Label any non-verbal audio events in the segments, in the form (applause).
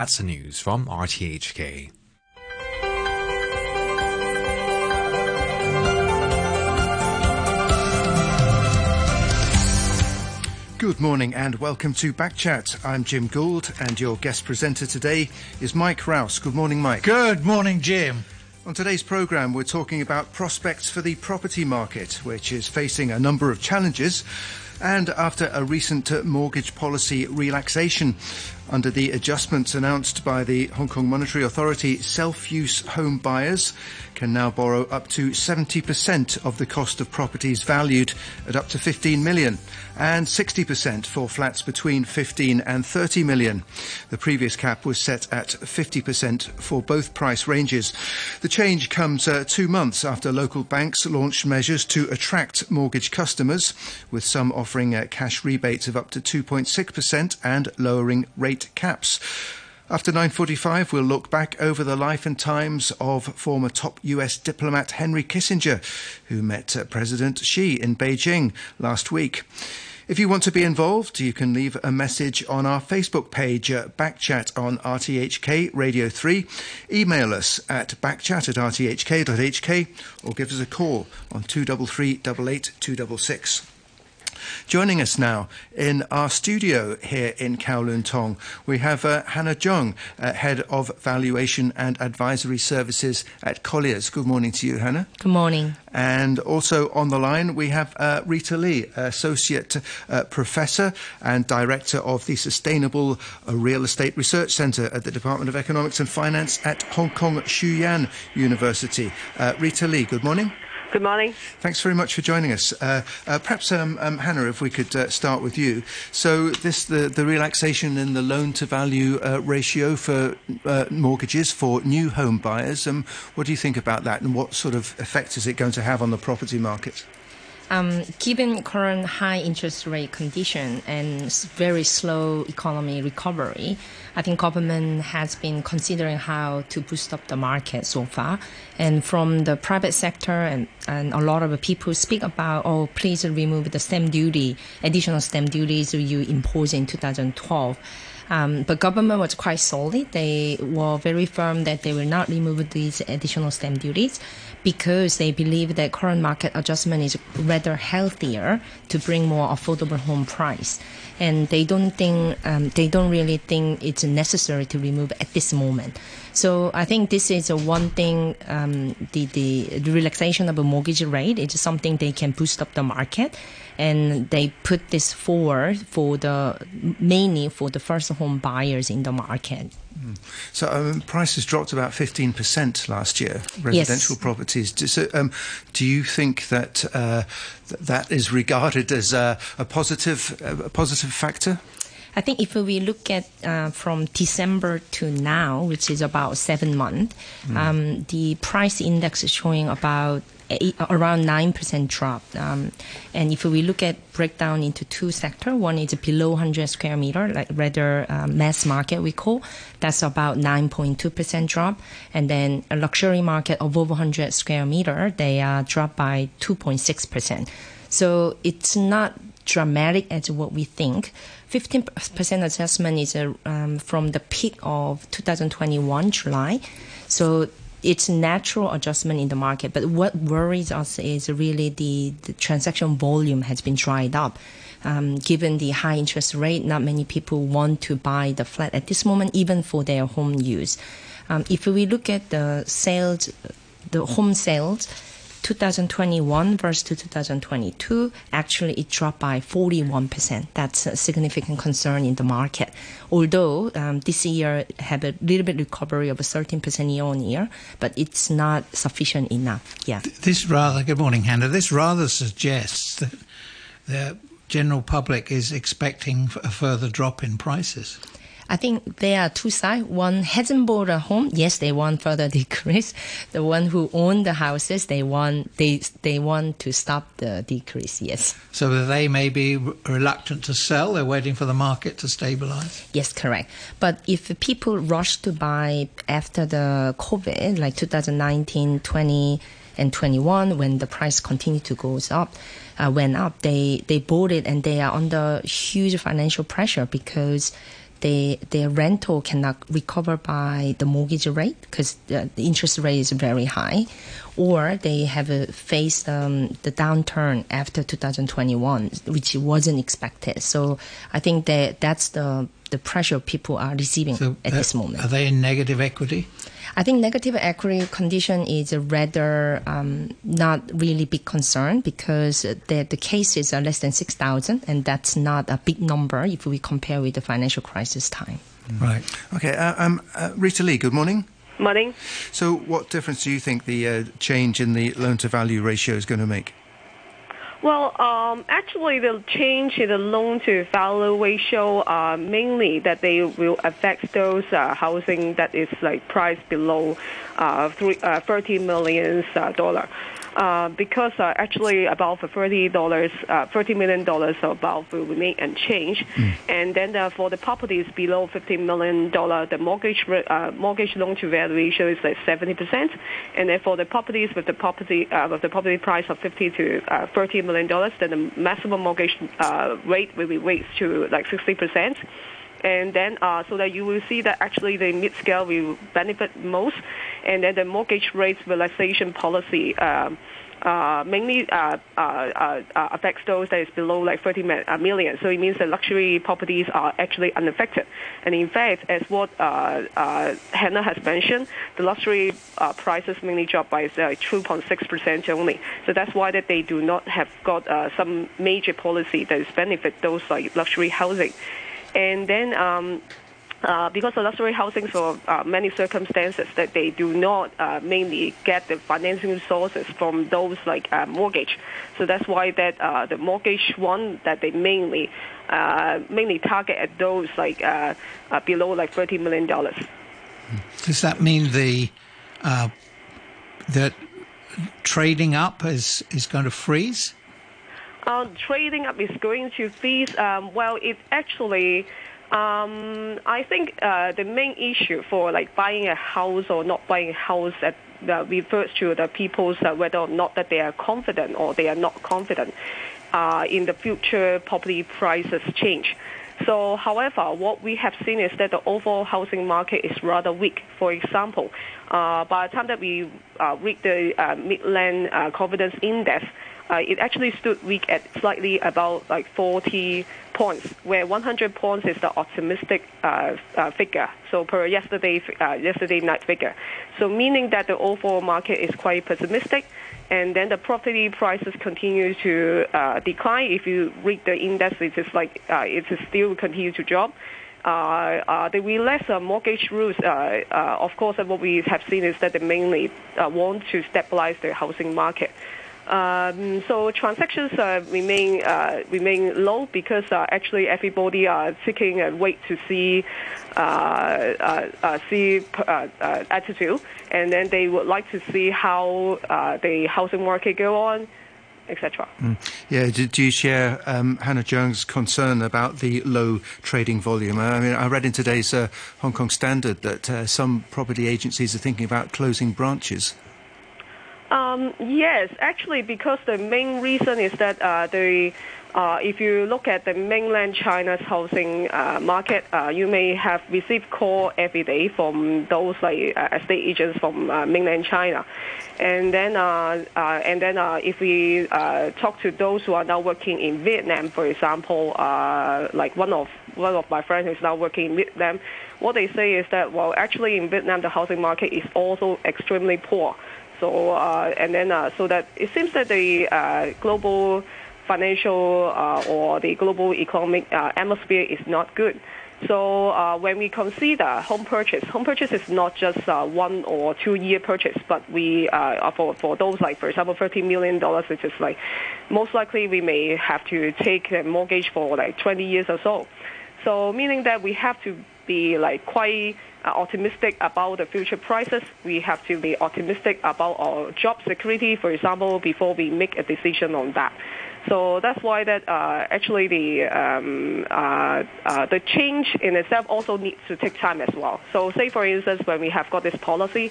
That's the news from RTHK. Good morning and welcome to Backchat. I'm Jim Gould and your guest presenter today is Mike Rowse. Good morning, Mike. Good morning, Jim. On today's programme, we're talking about prospects for the property market, which is facing a number of challenges. And after a recent mortgage policy relaxation, under the adjustments announced by the Hong Kong Monetary Authority, self-use home buyers can now borrow up to 70% of the cost of properties valued at up to 15 million and 60% for flats between 15 and 30 million. The previous cap was set at 50% for both price ranges. The change comes uh, two months after local banks launched measures to attract mortgage customers, with some offering uh, cash rebates of up to 2.6% and lowering rate rate caps. After 9.45, we'll look back over the life and times of former top US diplomat Henry Kissinger, who met uh, President Xi in Beijing last week. If you want to be involved, you can leave a message on our Facebook page, uh, Backchat on RTHK Radio 3. Email us at backchat at rthk.hk or give us a call on 233 266. Joining us now in our studio here in Kowloon Tong, we have uh, Hannah Jung, uh, Head of Valuation and Advisory Services at Colliers. Good morning to you, Hannah. Good morning. And also on the line, we have uh, Rita Lee, Associate uh, Professor and Director of the Sustainable uh, Real Estate Research Centre at the Department of Economics and Finance at Hong Kong Shue Yan University. Uh, Rita Lee, good morning. Good morning. Thanks very much for joining us. Uh, uh, perhaps, um, um, Hannah, if we could uh, start with you. So, this the, the relaxation in the loan to value uh, ratio for uh, mortgages for new home buyers. Um, what do you think about that, and what sort of effect is it going to have on the property market? Um, given current high interest rate condition and very slow economy recovery, I think government has been considering how to boost up the market so far. And from the private sector and, and a lot of people speak about, oh, please remove the stamp duty, additional stamp duties you imposed in 2012. Um, but government was quite solid. They were very firm that they will not remove these additional stamp duties because they believe that current market adjustment is rather healthier to bring more affordable home price. And they don't think, um, they don't really think it's necessary to remove at this moment. So I think this is a one thing, um, the, the, relaxation of a mortgage rate is something they can boost up the market and they put this forward for the mainly for the first home buyers in the market. Mm. So um, prices dropped about 15% last year, residential yes. properties. Do, so, um, do you think that uh, th- that is regarded as a, a positive, a positive factor? I think if we look at uh, from December to now, which is about seven months, mm. um, the price index is showing about eight, around 9% drop. Um, and if we look at breakdown into two sectors, one is below 100 square meter, like rather uh, mass market we call, that's about 9.2% drop. And then a luxury market of over 100 square meter, they uh, drop by 2.6%. So it's not dramatic as what we think. 15% adjustment is uh, um, from the peak of 2021 July. So it's natural adjustment in the market. But what worries us is really the, the transaction volume has been dried up. Um, given the high interest rate, not many people want to buy the flat at this moment, even for their home use. Um, if we look at the sales, the home sales, 2021 versus 2022, actually it dropped by 41%. That's a significant concern in the market. Although um, this year had a little bit recovery of 13% year on year, but it's not sufficient enough. Yeah. This rather, good morning, Hannah. This rather suggests that the general public is expecting a further drop in prices. I think there are two sides. One hasn't bought a home. Yes, they want further (laughs) decrease. The one who own the houses, they want they they want to stop the decrease. Yes. So they may be reluctant to sell. They're waiting for the market to stabilize. Yes, correct. But if people rush to buy after the COVID, like 2019, 20 and 21, when the price continued to go up, uh, went up, they they bought it and they are under huge financial pressure because they, their rental cannot recover by the mortgage rate because the, interest rate is very high, or they have uh, faced um, the downturn after 2021, which wasn't expected. So I think that that's the the pressure people are receiving So at uh, this moment. Are they in negative equity? I think negative equity condition is rather um, not really big concern because the, the cases are less than 6,000 and that's not a big number if we compare with the financial crisis time. Right. Okay, uh, um, uh, Rita Lee, good morning. Morning. So, what difference do you think the uh, change in the loan to value ratio is going to make? Well, um, actually, the change in the loan to value ratio uh, mainly that they will affect those uh, housing that is like priced below uh, three, uh, 30 million uh, dollar. Uh, because uh, actually about thirty dollars, uh, thirty million dollars above will remain unchanged, and then uh, for the properties below fifty million dollar, the mortgage uh, mortgage loan to value ratio is like seventy percent, and then for the properties with the property uh, with the property price of fifty to uh, thirty million dollars, then the maximum mortgage uh, rate will be raised to like sixty percent and then uh, so that you will see that actually the mid-scale will benefit most, and then the mortgage rate relaxation policy. Um, uh, mainly uh, uh, uh, uh, affects those that is below like 30 mi- uh, million. So it means that luxury properties are actually unaffected. And in fact, as what Hannah has mentioned, the luxury prices mainly dropped by uh, 2.6% only. So that's why that they do not have got some major policy that is benefit those like luxury housing. And then um, uh, because of luxury housing for uh, many circumstances that they do not uh, mainly get the financing resources from those like uh, mortgage. So that's why that uh, the mortgage one that they mainly uh, mainly target at those like below like thirty million dollars. Does that mean the that trading up is is going to freeze? Uh, trading up is going to freeze. Um, well, it actually, um, I think uh, the main issue for like buying a house or not buying a house that uh, refers to the people's uh, whether or not that they are confident or they are not confident uh, in the future property prices change. So, however, what we have seen is that the overall housing market is rather weak. For example, uh, by the time that we uh, read the uh, Midland uh, Confidence Index, it actually stood weak at slightly about like 40 points, where 100 points is the optimistic uh, uh, figure. So per yesterday uh, yesterday night figure. So meaning that the overall market is quite pessimistic, and then the property prices continue to uh, decline. If you read the index, it is like uh, it is still continue to drop. Uh, uh, the relaxed uh, mortgage rules, uh, uh, of course, uh, what we have seen is that they mainly uh, want to stabilize the housing market. Um, so transactions uh, remain uh, remain low because uh, actually everybody are seeking a wait to see see attitude, and then they would like to see how the housing market go on, etc. Yeah, do, do you share um, Hannah Jones' concern about the low trading volume? I mean, I read in today's uh, Hong Kong Standard that uh, some property agencies are thinking about closing branches. Um, yes, actually, because the main reason is that uh, the uh, if you look at the mainland China's housing uh, market, uh, you may have received call every day from those like uh, estate agents from uh, mainland China, and then and then if we talk to those who are now working in Vietnam, for example, like one of one of my friends who's now working in Vietnam, what they say is that well, actually in Vietnam the housing market is also extremely poor. So uh, and then uh, so that it seems that the uh, global financial or the global economic atmosphere is not good. So uh, when we consider home purchase, home purchase is not just one or two year purchase, but we uh, for for those like for example thirty million dollars, which is like most likely we may have to take a mortgage for like twenty years or so. So meaning that we have to be like quite uh, optimistic about the future prices. We have to be optimistic about our job security, for example, before we make a decision on that. So that's why that uh, actually the um, uh, uh, the change in itself also needs to take time as well. So say for instance when we have got this policy,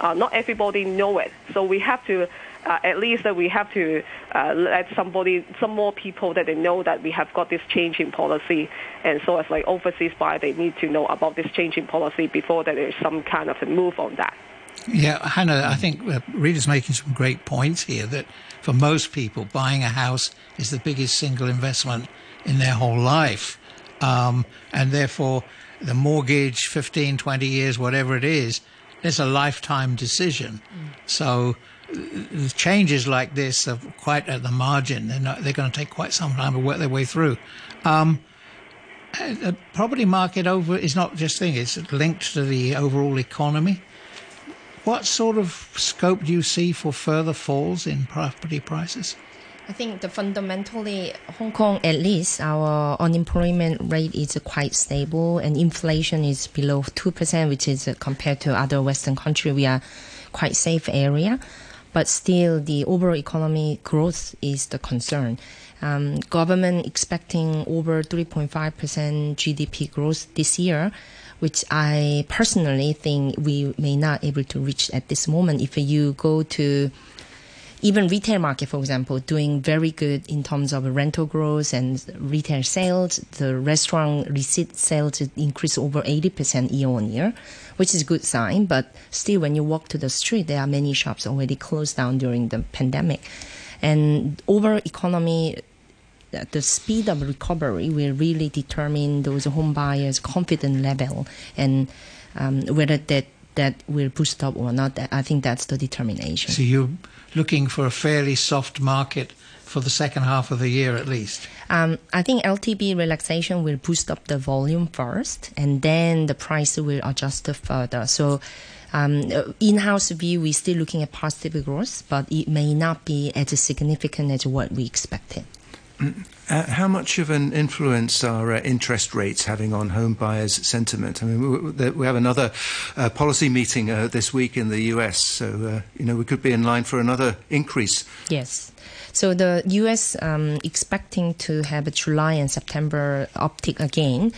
uh, not everybody know it. So we have to uh, at least that we have to uh, let somebody, some more people that they know that we have got this change in policy, and so as like overseas buyer, they need to know about this change in policy before there is some kind of a move on that. Yeah, Hannah, I think uh, Rita's making some great points here that for most people, buying a house is the biggest single investment in their whole life. Um, and therefore, the mortgage, 15, 20 years, whatever it is, it's a lifetime decision. Mm. So uh, changes like this are quite at the margin. They're, not, they're going to take quite some time to work their way through. Um, the property market over is not just thing; it's linked to the overall economy. What sort of scope do you see for further falls in property prices? I think the fundamentally Hong Kong at least our unemployment rate is quite stable and inflation is below two percent, which is uh, compared to other Western countries we are quite safe area. But still, the overall economy growth is the concern. Um, government expecting over 3.5% GDP growth this year, which I personally think we may not able to reach at this moment. If you go to even retail market, for example, doing very good in terms of rental growth and retail sales. The restaurant receipt sales increased over 80% year on year, which is a good sign. But still, when you walk to the street, there are many shops already closed down during the pandemic. And over economy, the speed of recovery will really determine those home buyers' confidence level and um, whether that that will boost up or not. I think that's the determination. So you looking for a fairly soft market for the second half of the year at least? Um, I think LTV relaxation will boost up the volume first, and then the price will adjust further. So, um, in-house view, we're still looking at positive growth, but it may not be as significant as what we expected. (clears throat) Uh, how much of an influence are uh, interest rates having on home buyers' sentiment? I mean, we, we have another uh, policy meeting uh, this week in the US, so uh, you know we could be in line for another increase. Yes. So the U.S. Um, expecting to have a July and September uptick again,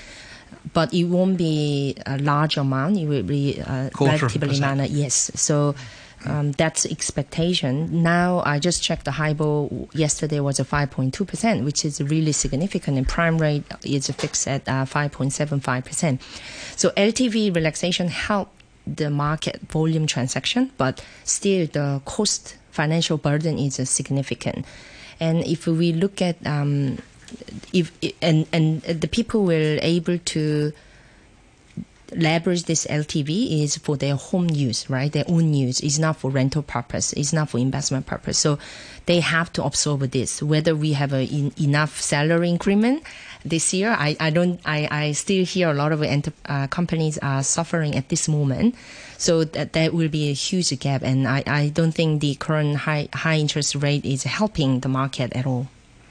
but it won't be a large amount. It will be uh, relatively minor. Yes. So um, that's expectation. Now I just checked the HIBOR yesterday was a 5.2%, which is really significant, and prime rate is fixed at uh, 5.75%. So LTV relaxation helped the market volume transaction, but still the cost financial burden is significant. And if we look at um, if and and the people were able to leverage this LTV is for their home use, right? Their own use. It's not for rental purpose. It's not for investment purpose. So they have to absorb this. Whether we have a in, enough salary increment this year, I, I don't. I, I still hear a lot of enter, uh, companies are suffering at this moment. So that that will be a huge gap, and I, I don't think the current high high interest rate is helping the market at all.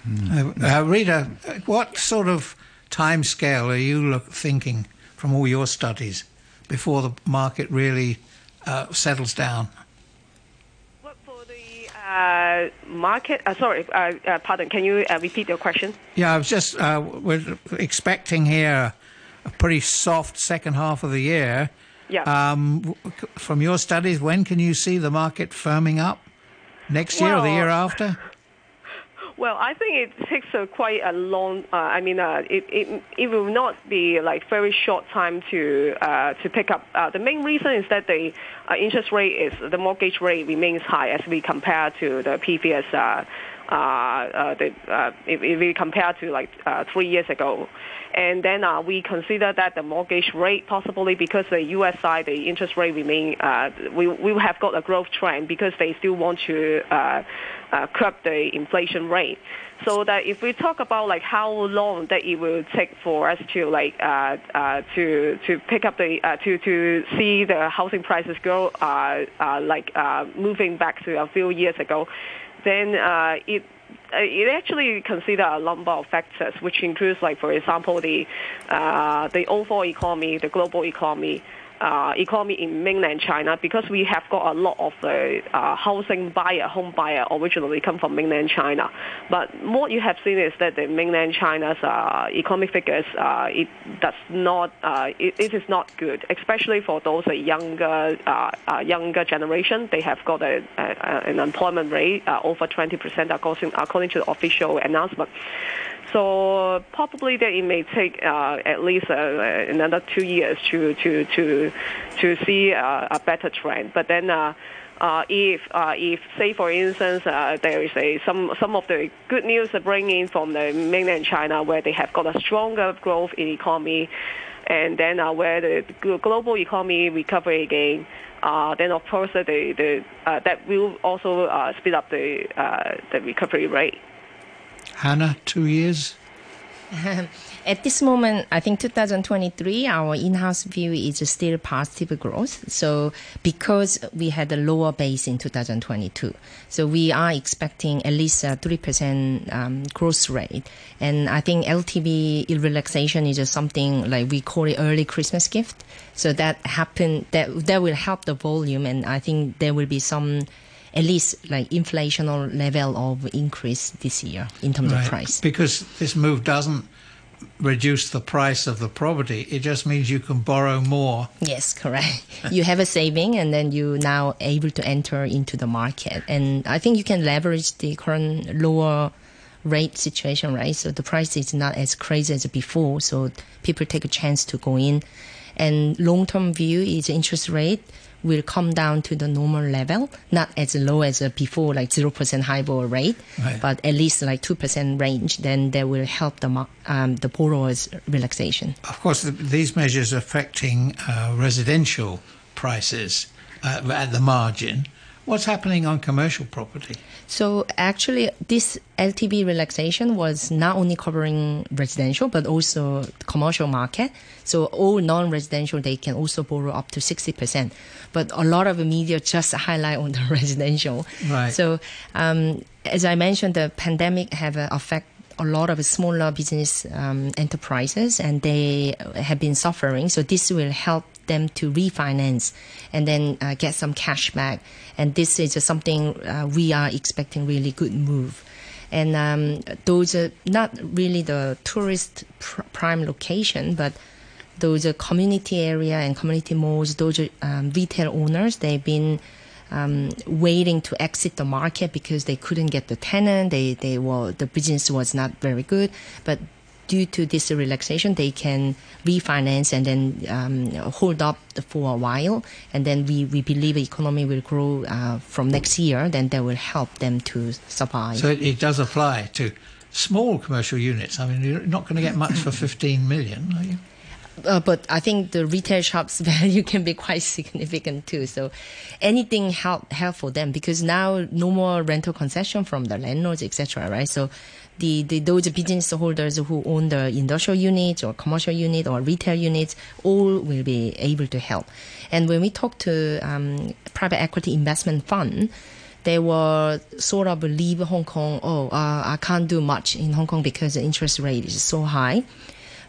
Mm. Uh, Rita, what sort of time scale are you look, thinking? From all your studies before the market really uh, settles down? What for the uh, market? Uh, sorry, uh, uh, pardon. Can you uh, repeat your question? Yeah, I was just we're expecting here a pretty soft second half of the year. Yeah. Um, from your studies, when can you see the market firming up? Next year well, or the year after? Well, I think it takes a quite a long. Uh, I mean, uh, it, it it will not be like very short time to uh, to pick up. Uh, the main reason is that the uh, interest rate is the mortgage rate remains high as we compare to the previous. Uh, uh, the, uh, if, we compare to like three years ago. And then we consider that the mortgage rate possibly because the U.S. side, the interest rate remain, we, we have got a growth trend because they still want to curb the inflation rate. So that if we talk about like how long that it will take for us to like uh, uh, to to pick up the uh, to to see the housing prices go uh, uh, like uh, moving back to a few years ago, then uh, it uh, it actually consider a number of factors, which includes, like for example, the uh, the overall economy, the global economy, uh, economy in mainland China because we have got a lot of the uh, housing buyer, home buyer originally come from mainland China. But what you have seen is that the mainland China's uh, economic figures, uh, it does not, uh, it, it is not good, especially for those uh, younger, uh, uh, younger generation. They have got a, a, an employment rate uh, over 20% according, according to the official announcement. So probably that it may take uh, at least uh, another two years to to to to see uh, a better trend. But then. Uh, uh, if uh, if say for instance uh, there is a some some of the good news bringing from the mainland China where they have got a stronger growth in economy, and then uh, where the global economy recover again, uh, then of course the the that will also speed up the the recovery rate. Hannah, two years. (laughs) At this moment, I think 2023, our in-house view is still positive growth. So because we had a lower base in 2022, so we are expecting at least a 3% um, growth rate. And I think LTV relaxation is just something like we call it early Christmas gift. So that happen that that will help the volume, and I think there will be some at least like inflational level of increase this year in terms of price. Because this move doesn't reduce the price of the property. It just means you can borrow more. Yes, correct. (laughs) you have a saving and then you now able to enter into the market. And I think you can leverage the current lower rate situation, right? So the price is not as crazy as before. So people take a chance to go in. And long term view is interest rate will come down to the normal level, not as low as before, like 0% HIBOR rate, Right. but at least like 2% range, then that will help the, um, the borrower's relaxation. Of course, th- these measures affecting uh, residential prices uh, at the margin. What's happening on commercial property? So actually, this LTV relaxation was not only covering residential but also commercial market. So all non-residential they can also borrow up to sixty percent. But a lot of the media just (laughs) highlight on the (laughs) residential. Right. So um, as I mentioned, the pandemic have uh, affect a lot of smaller business um, enterprises and they have been suffering. So this will help them to refinance and then uh, get some cash back. And this is something uh, we are expecting really good move. And um, those are not really the tourist pr- prime location, but those are community area and community malls, those are um, retail owners, they've been um, waiting to exit the market because they couldn't get the tenant. They they were the business was not very good, but due to this relaxation, they can refinance and then um, hold up for a while, and then we, we believe the economy will grow uh, from next year. Then that will help them to survive. So it, it does apply to small commercial units. I mean, you're not going to get much for (laughs) 15 million, are you? uh, but I think the retail shops (laughs) value can be quite significant too. So anything help help for them because now no more rental concession from the landlords, etc. Right? So the, the those business holders who own the industrial units or commercial unit or retail units all will be able to help. And when we talk to um, private equity investment fund. They were sort of leave Hong Kong. Oh, uh, I can't do much in Hong Kong because the interest rate is so high.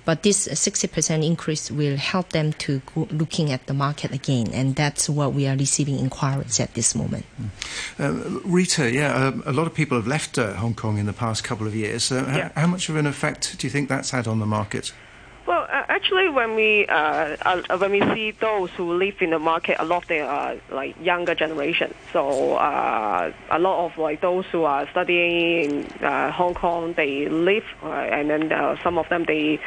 But this 60% increase will help them to go looking at the market again, and that's what we are receiving inquiries at this moment. Uh, Rita, yeah, um, a lot of people have left uh, Hong Kong in the past couple of years. Uh, h- Yeah. How much of an effect do you think that's had on the market? Well, uh, actually, when we uh, uh, when we see those who live in the market, a lot of them are like younger generation. So uh, a lot of like those who are studying in uh, Hong Kong, they live, uh, and then uh, some of them they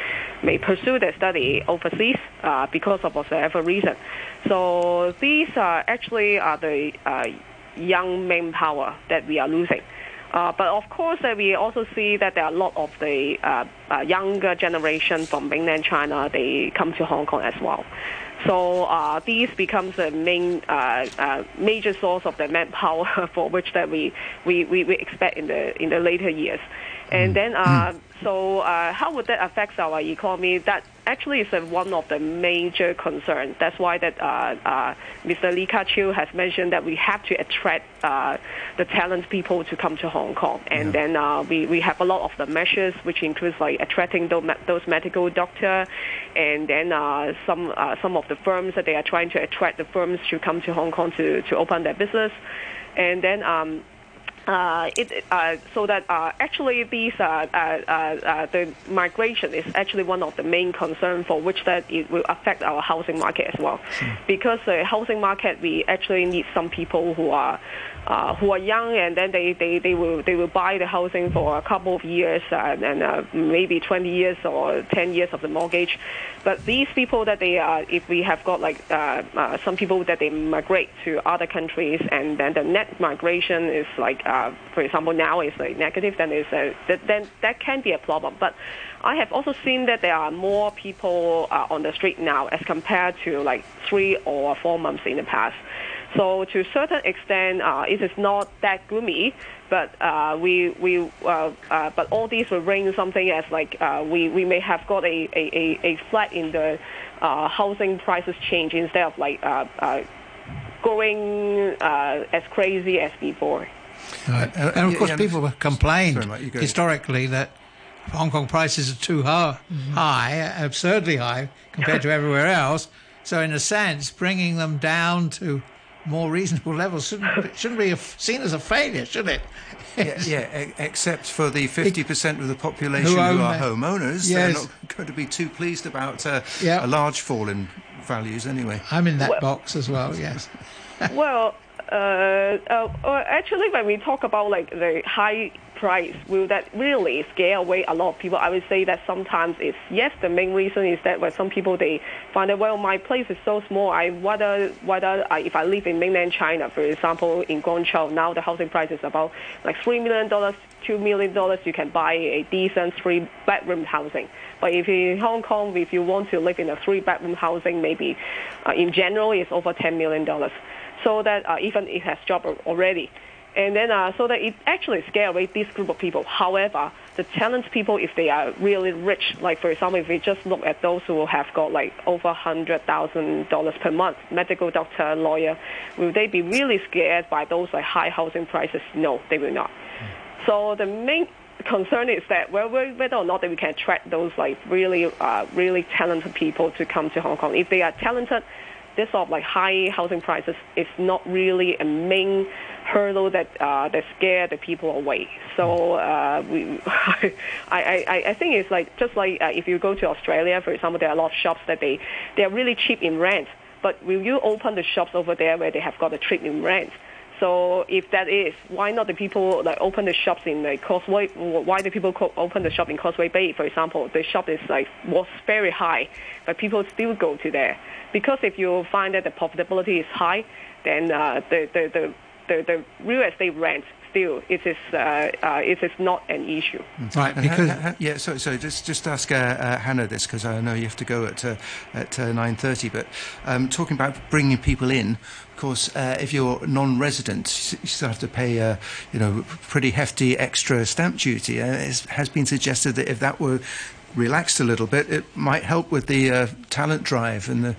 may pursue their study overseas uh, because of whatever reason. So these are actually are the uh, young manpower that we are losing. Uh, but of course, uh, we also see that there are a lot of the uh, uh, younger generation from mainland China. They come to Hong Kong as well. So uh, these becomes the main uh, uh, major source of the manpower (laughs) for which that we, we, we, we expect in the in the later years. And then uh, so uh, how would that affect our economy? That actually it's uh, one of the major concerns. That's why that uh, uh, Mr. Lee Ka-chiu has mentioned that we have to attract uh, the talent people to come to Hong Kong, and then uh, we we have a lot of the measures, which includes like attracting those, those medical doctor, and then uh, some uh, some of the firms that they are trying to attract the firms to come to Hong Kong to to open their business, and then. Um, uh, it, uh, so that uh, actually these uh, uh, uh, the migration is actually one of the main concerns for which that it will affect our housing market as well, because the housing market we actually need some people who are uh, who are young and then they, they, they will they will buy the housing for a couple of years uh, and uh, maybe 20 years or 10 years of the mortgage. But these people that they are, if we have got like uh, uh, some people that they migrate to other countries and then the net migration is like, uh, for example, now is like negative, then is uh, th- then that can be a problem. But I have also seen that there are more people on the street now as compared to like three or four months in the past. So to a certain extent, uh, it is not that gloomy, but uh, we we uh, uh, but all these will bring something as like uh, we we may have got a a, a, a flat in the uh, housing prices change instead of like uh, uh, going uh, as crazy as before. Right. And of course, yeah, people have complained Sorry, mate, historically that Hong Kong prices are too high, Mm-hmm. high, absurdly high compared to everywhere else. So, in a sense, bringing them down to more reasonable levels shouldn't shouldn't be a, seen as a failure, should it? (laughs) yeah, yeah, e- except for the 50% of the population Who who, are that. homeowners. They're not going to be too pleased about uh, Yeah. a large fall in values anyway. I'm in that Well- box as well. Yes. (laughs) well, uh, uh, uh, actually, when we talk about like the high price, will that really scare away a lot of people? I would say that sometimes it's yes. The main reason is that when some people they find that well, my place is so small. I whether whether I, if I live in mainland China, for example, in Guangzhou, now the housing price is about like three million dollars, two million dollars. You can buy a decent three bedroom housing. But if in Hong Kong, if you want to live in a three bedroom housing, maybe uh, in general it's over ten million dollars. So that uh, even it has dropped already. And then, uh, so that it actually scare away this group of people. However, the talented people, if they are really rich, like for example, if we just look at those who have got like over hundred thousand dollars per month, medical doctor, lawyer, will they be really scared by those like high housing prices? No, they will not. So the main concern is that whether or not that we can attract those like really, uh, really talented people to come to Hong Kong. If they are talented, this sort of like high housing prices is not really a main hurdle that uh, that scare the people away. So uh, we, (laughs) I, I, I think it's like just like uh, if you go to Australia, for example, there are a lot of shops that they they are really cheap in rent. But will you open the shops over there where they have got a cheap in rent? So if that is, why not the people like open the shops in like Causeway? Why do people open the shop in Causeway Bay, for example? The shop is like was very high, but people still go to there because if you find that the profitability is high, then uh, the, the, the the the real estate rent still it is uh, uh, it is not an issue. Right. Because ha- ha- yeah, so so just just ask uh, uh, Hannah this because I know you have to go at uh, at uh, nine thirty. But um, talking about bringing people in, of course, uh, if you're non-resident, you still have to pay uh, you know pretty hefty extra stamp duty. Uh, it has been suggested that if that were relaxed a little bit, it might help with the uh, talent drive and the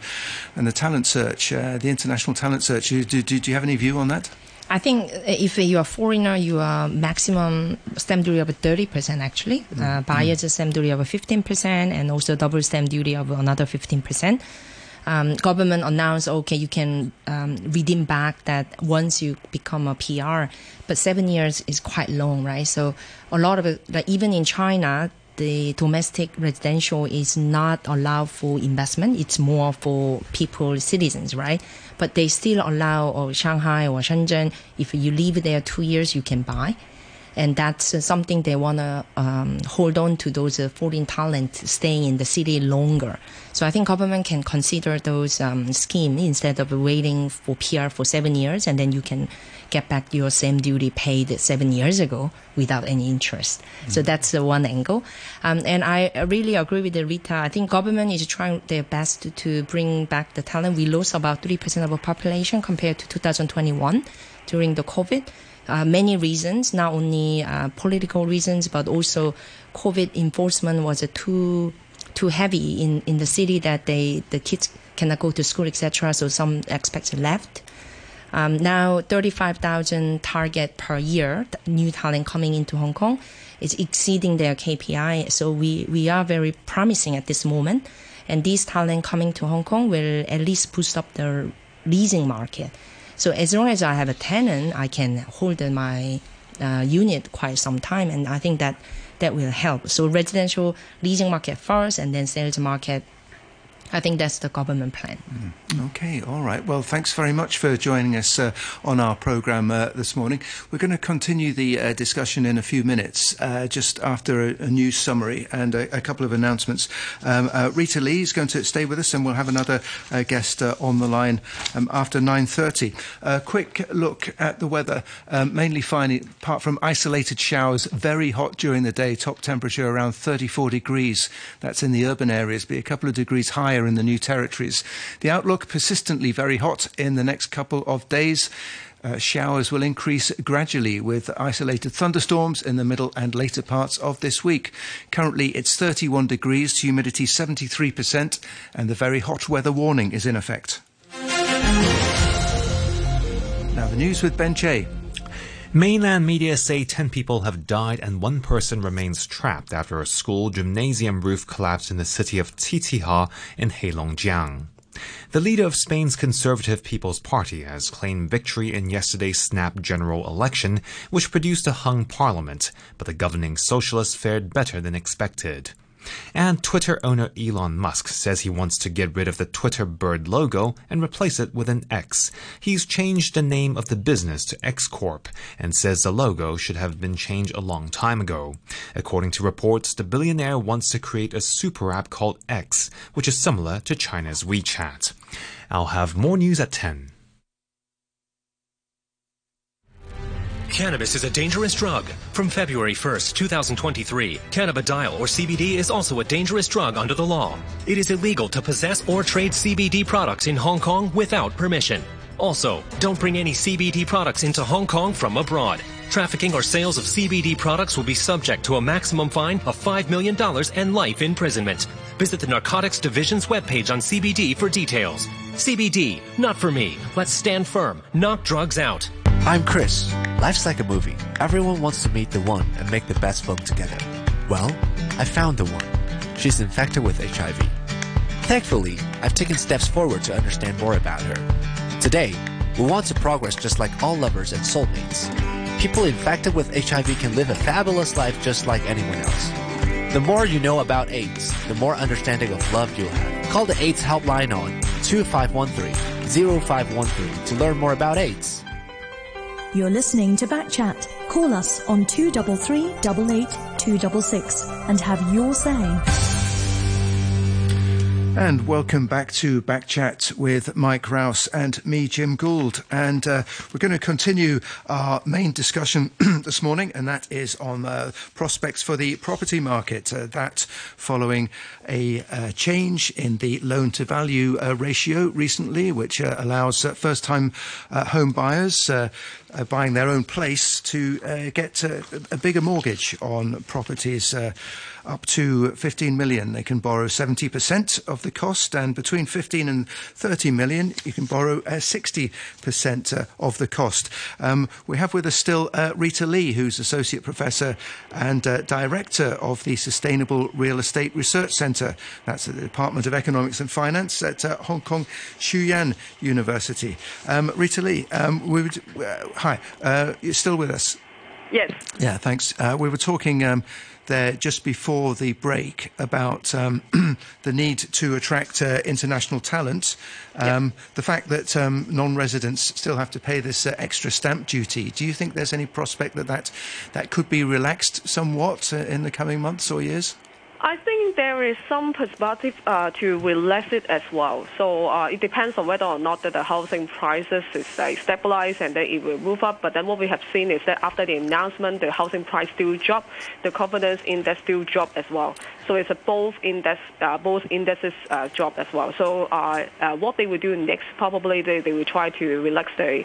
and the talent search, uh, the international talent search. Do, do, do you have any view on that? I think if you are foreigner, you are maximum stamp duty of 30% actually. Uh, buyer's stamp duty of 15% and also double stamp duty of another 15%. Um, government announced, okay, you can um, redeem back that once you become a PR, but seven years is quite long, right? So a lot of it, like even in China, the domestic residential is not allowed for investment. It's more for people, citizens, right? But they still allow or Shanghai or Shenzhen. If you live there two years, you can buy, and that's uh, something they wanna um, hold on to those uh, foreign talent staying in the city longer. So I think government can consider those um, scheme instead of waiting for PR for seven years and then you can get back your same duty paid seven years ago without any interest. So that's the one angle. Um, and I really agree with the Rita. I think government is trying their best to, to bring back the talent. We lost about 3% of our population compared to 2021 during the COVID. Uh, many reasons, not only uh, political reasons, but also COVID enforcement was too too heavy in, in the city that they the kids cannot go to school, etc. So some expats left. Um, now, 35,000 target per year, new talent coming into Hong Kong, is exceeding their KPI. So we, we are very promising at this moment. And these talent coming to Hong Kong will at least boost up the leasing market. So as long as I have a tenant, I can hold my uh, unit quite some time, and I think that that will help. So residential leasing market first, and then sales market I think that's the government plan. Mm. Okay, all right. Well, thanks very much for joining us uh, on our programme uh, this morning. We're going to continue the uh, discussion in a few minutes, uh, just after a, a, news summary and a, a couple of announcements. Um, uh, Rita Lee is going to stay with us, and we'll have another uh, guest on the line um, after 9.30. A quick look at the weather, um, mainly fine, apart from isolated showers, very hot during the day, top temperature around 34 degrees. That's in the urban areas, be a couple of degrees higher higher in the new territories. The outlook persistently very hot in the next couple of days. Uh, showers will increase gradually with isolated thunderstorms in the middle and later parts of this week. Currently, it's 31 degrees, humidity 73%, and the very hot weather warning is in effect. Now, the news with Ben Che. Mainland media say 10 people have died and one person remains trapped after a school gymnasium roof collapsed in the city of Qiqihar in Heilongjiang. The leader of Spain's Conservative People's Party has claimed victory in yesterday's snap general election, which produced a hung parliament, but the governing socialists fared better than expected. And Twitter owner Elon Musk says he wants to get rid of the Twitter bird logo and replace it with an X. He's changed the name of the business to X Corp and says the logo should have been changed a long time ago. According to reports, the billionaire wants to create a super app called X, which is similar to China's WeChat. I'll have more news at 10. Cannabis is a dangerous drug. From February 1st, 2023, cannabidiol or CBD is also a dangerous drug under the law. It is illegal to possess or trade CBD products in Hong Kong without permission. Also, don't bring any CBD products into Hong Kong from abroad. Trafficking or sales of CBD products will be subject to a maximum fine of $5 million and life imprisonment. Visit the Narcotics Division's webpage on CBD for details. CBD, not for me. Let's stand firm. Knock drugs out. I'm Chris. Life's like a movie. Everyone wants to meet the one and make the best film together. Well, I found the one. She's infected with HIV. Thankfully, I've taken steps forward to understand more about her. Today, we want to progress just like all lovers and soulmates. People infected with HIV can live a fabulous life just like anyone else. The more you know about AIDS, the more understanding of love you'll have. Call the AIDS helpline on 2513 0513 to learn more about AIDS. You're listening to Backchat. Call us on 233 266 and have your say. And welcome back to Backchat with Mike Rowse and me, Jim Gould. And uh, we're going to continue our main discussion (clears throat) this morning, and that is on uh, prospects for the property market. Uh, that following a uh, change in the loan to value uh, ratio recently, which uh, allows first time home buyers uh, buying their own place to uh, get uh, a bigger mortgage on properties uh, up to 15 million. They can borrow 70% of the cost, and between 15 and 30 million, you can borrow 60% uh, of the cost. Um, we have with us still Rita Lee, who's Associate Professor and Director of the Sustainable Real Estate Research Centre. That's at the Department of Economics and Finance at Hong Kong Shue Yan University. Um, Rita Lee, um, we would, Hi, uh, you're still with us? Yes. Yeah, thanks. Uh, we were talking um, there just before the break about um, (clears throat) the need to attract uh, international talent. Um, The fact that um, non residents still have to pay this uh, extra stamp duty. Do you think there's any prospect that that, that could be relaxed somewhat uh, in the coming months or years? I think there is some perspective uh, to relax it as well. So uh, it depends on whether or not that the housing prices is like, stabilized and then it will move up. But then what we have seen is that after the announcement, the housing price still drop, the confidence index still drop as well. So it's a both index, uh, both indexes uh, drop as well. So uh, uh, what they will do next, probably they, they will try to relax the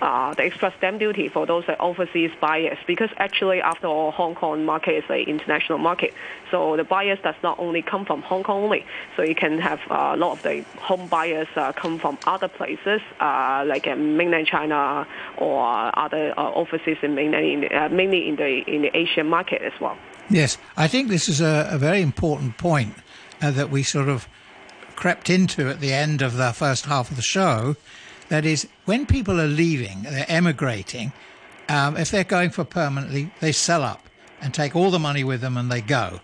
uh, the extra stamp duty for those uh, overseas buyers because actually after all Hong Kong market is an international market so the buyers does not only come from Hong Kong only so you can have uh, a lot of the home buyers uh, come from other places uh, like uh, mainland China or other uh, overseas in mainland uh, mainly in the in the Asian market as well. Yes, I think this is a, a very important point uh, that we sort of crept into at the end of the first half of the show. That is, when people are leaving, they're emigrating, um, if they're going for permanently, they sell up and take all the money with them and they go.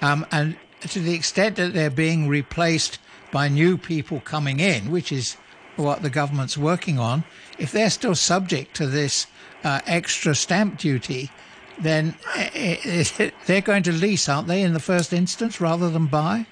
Um, and to the extent that they're being replaced by new people coming in, which is what the government's working on, if they're still subject to this uh, extra stamp duty, then eh, eh, they're going to lease, aren't they, in the first instance, rather than buy?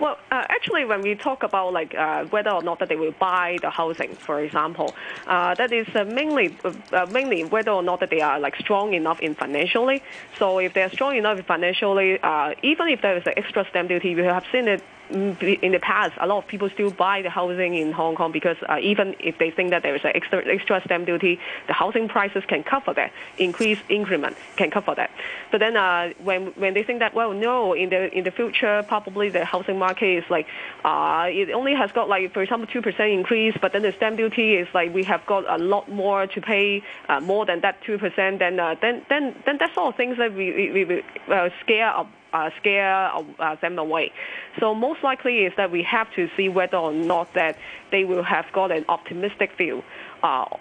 Well, uh, actually, when we talk about like uh, whether or not that they will buy the housing, for example, uh, that is uh, mainly uh, mainly whether or not that they are like strong enough in financially. So if they are strong enough financially, uh, even if there is an extra stamp duty, we have seen it in the past, a lot of people still buy the housing in Hong Kong because uh, even if they think that there is an extra, extra stamp duty, the housing prices can cover that. Increased increment can cover that. But then uh, when when they think that well, no, in the in the future probably the housing market is like uh, it only has got like for example two percent increase, but then the stamp duty is like we have got a lot more to pay, uh, more than that two percent. Then uh, then then then that's all things that we we, we uh, scare up uh, scare uh, them away. So most likely is that we have to see whether or not that they will have got an optimistic view uh,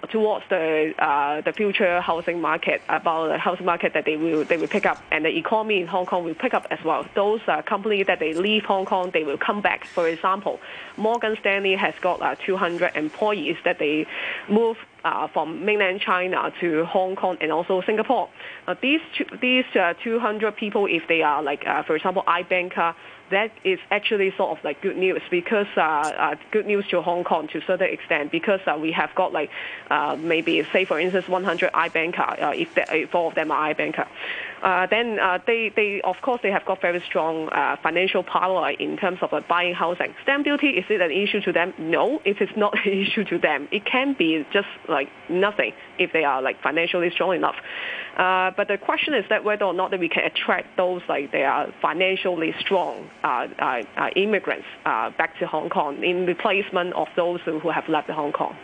towards the uh, the future housing market about the housing market that they will they will pick up and the economy in Hong Kong will pick up as well. Those uh, companies that they leave Hong Kong they will come back. For example, Morgan Stanley has got uh, 200 employees that they move uh, from mainland China to Hong Kong and also Singapore. These two, these uh, 200 people, if they are like, for example, iBanker, that is actually sort of like good news because uh, uh, good news to Hong Kong to a certain extent because uh, we have got like uh, maybe say for instance 100 iBanker uh, if, they, if all of them are iBanker. Uh, then they, they of course they have got very strong financial power in terms of buying housing. Stamp duty is it an issue to them? No, it is not (laughs) an issue to them. It can be just like nothing if they are like financially strong enough. But the question is that whether or not that we can attract those like they are financially strong immigrants uh, back to Hong Kong in replacement of those who have left Hong Kong.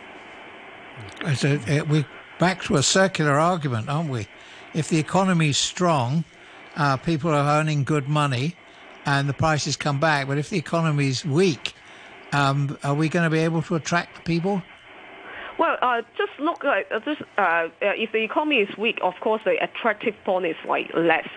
So we're back to a circular argument, aren't we? If the economy is strong, people are earning good money, and the prices come back. But if the economy is weak, um, are we going to be able to attract people? Well, uh, just look at uh, uh, uh, if the economy is weak, of course the attractive point is like less.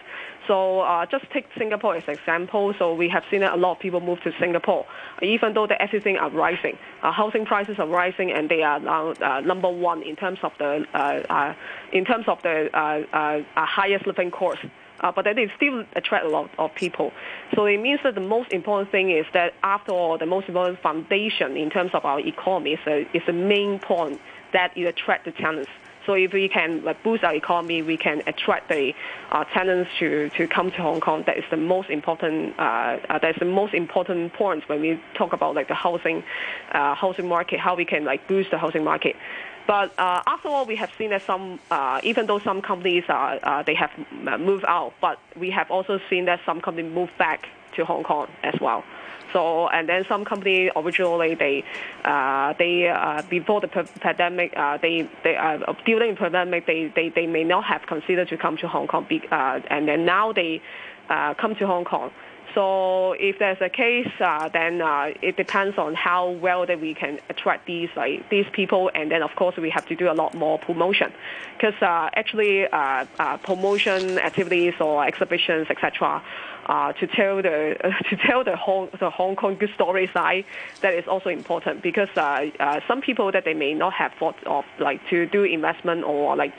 So uh, just take Singapore as an example. So we have seen a lot of people move to Singapore, even though the everything are rising. Uh, housing prices are rising, and they are now uh, number one in terms of the uh, uh, in terms of the uh, highest living cost uh, but they still attract a lot of people. So it means that the most important thing is that after all, the most important foundation in terms of our economy is, a, is the main point that it attract the tenants. So if we can like, boost our economy, we can attract the uh, tenants to, to come to Hong Kong. That is the most important. Uh, uh, that's the most important point when we talk about like the housing, uh, housing market. How we can like boost the housing market. But uh, after all, we have seen that some, uh, even though some companies are, they have moved out, but we have also seen that some companies move back to Hong Kong as well. So and then some company originally they uh, they uh, before the pandemic uh, they they uh, during the pandemic they, they, they may not have considered to come to Hong Kong Be, uh, and then now they uh, come to Hong Kong. So if there's a case, uh, then uh, it depends on how well that we can attract these like these people, and then of course we have to do a lot more promotion, because uh, actually uh, uh, promotion activities or exhibitions, etc uh, to tell the (laughs) to tell the Hong the Hong Kong good story side that is also important. Because some people that they may not have thought of like to do investment or like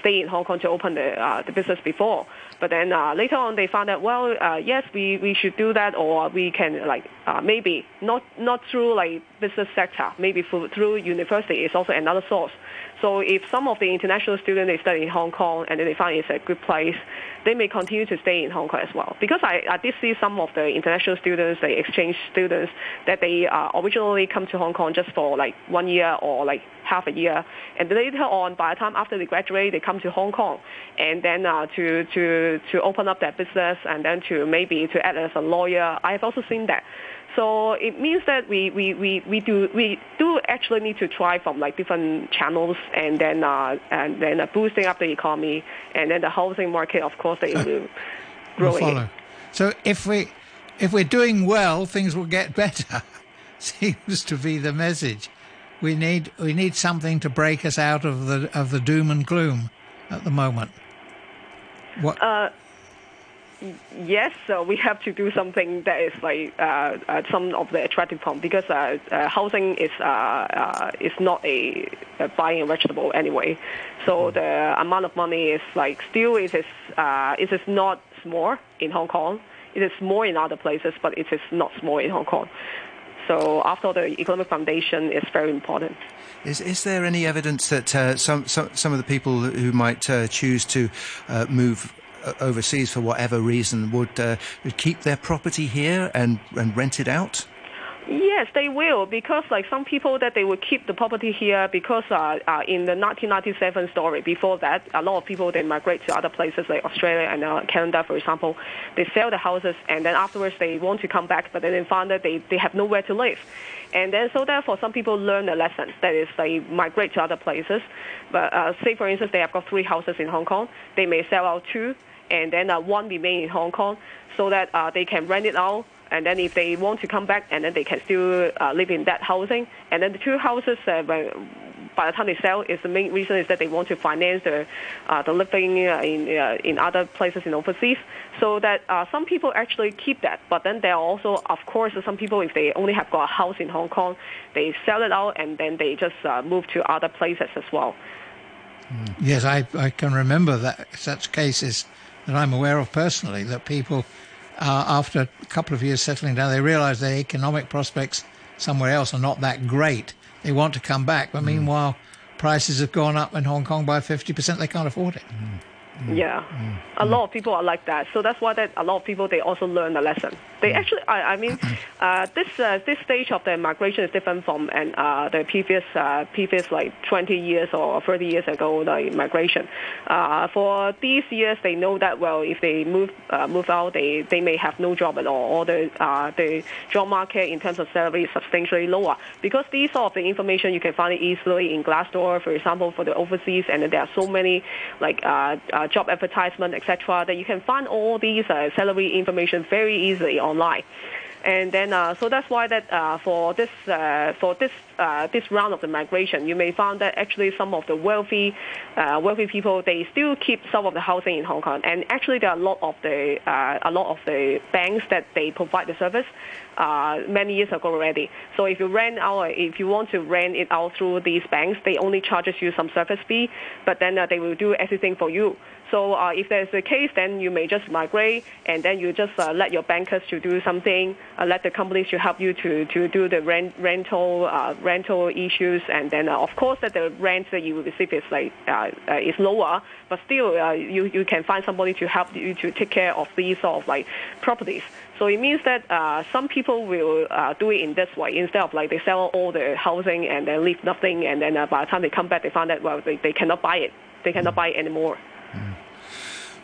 stay in Hong Kong to open the the business before, but then uh, later on they found out well uh, yes we, we should do that or we can like uh, maybe not not through like business sector, maybe through, through university, is also another source. So if some of the international students they study in Hong Kong and then they find it's a good place, they may continue to stay in Hong Kong as well. Because I, I did see some of the international students, the exchange students, that they uh, originally come to Hong Kong just for like one year or like half a year, and later on, by the time after they graduate, they come to Hong Kong, and then uh, to to to open up their business, and then to maybe to act as a lawyer. I have also seen that. So it means that we, we, we, we do we do actually need to try from like different channels and then uh, and then uh, boosting up the economy and then the housing market of course they will grow. Will follow. So if we if we're doing well, things will get (laughs) better. Seems to be the message. We need we need something to break us out of the of the doom and gloom at the moment. What? Uh, yes, uh, we have to do something that is like uh, uh, some of the attractive point because uh, uh, housing is uh, uh, is not a, a buying a vegetable anyway. So the amount of money is like still it is uh, it is not small in Hong Kong. It is small in other places, but it is not small in Hong Kong. So after the economic foundation is very important. Is, is there any evidence that uh, some, some some of the people who might uh, choose to uh, move overseas for whatever reason would, uh, keep their property here and, and rent it out? Yes, they will because like some people that they will keep the property here because uh, uh, in the 1997 story. Before that a lot of people they migrate to other places like Australia and uh, Canada for example. They sell the houses and then afterwards they want to come back but then they find that they, they have nowhere to live. And then so therefore some people learn a lesson. That is they migrate to other places. But uh, say for instance they have got three houses in Hong Kong. They may sell out two and then uh, one remain in Hong Kong so that uh, they can rent it out and then if they want to come back, and then they can still uh, live in that housing. And then the two houses, uh, by the time they sell, is the main reason is that they want to finance the uh, the living uh, in uh, in other places in overseas. So that uh, some people actually keep that, but then there are also, of course, some people if they only have got a house in Hong Kong, they sell it out and then they just uh, move to other places as well. Yes, I, I can remember that such cases that I'm aware of personally that people uh, after a couple of years settling down, they realize their economic prospects somewhere else are not that great. They want to come back, but meanwhile, prices have gone up in Hong Kong by 50%. They can't afford it. Yeah, a lot of people are like that. So that's why that a lot of people they also learn a lesson. They actually, I, I mean, (laughs) uh, this uh, this stage of the migration is different from and uh, the previous uh, previous like 20 years or 30 years ago the migration. Uh, for these years, they know that well if they move uh, move out, they, they may have no job at all, or the uh, the job market in terms of salary is substantially lower because these sort of the information you can find it easily in Glassdoor, for example, for the overseas, and there are so many like uh, job advertisement, etc. That you can find all these uh, salary information very easily online. And then, uh, so that's why that uh, for this uh, for this uh, this round of the migration, you may find that actually some of the wealthy uh, wealthy people they still keep some of the housing in Hong Kong, and actually there are a lot of the uh, a lot of the banks that they provide the service many years ago already. So if you rent out, if you want to rent it out through these banks, they only charges you some service fee, but then they will do everything for you. So uh, if there's a case, then you may just migrate, and then you just uh, let your bankers to do something, uh, let the companies to help you to, to do the rent, rental uh, rental issues, and then uh, of course that the rent that you receive is like uh, is lower, but still you you can find somebody to help you to take care of these sort of like properties. So it means that uh, some people will uh, do it in this way instead of like they sell all the housing and then leave nothing, and then uh, by the time they come back, they find that well they, they cannot buy it, they cannot buy it anymore.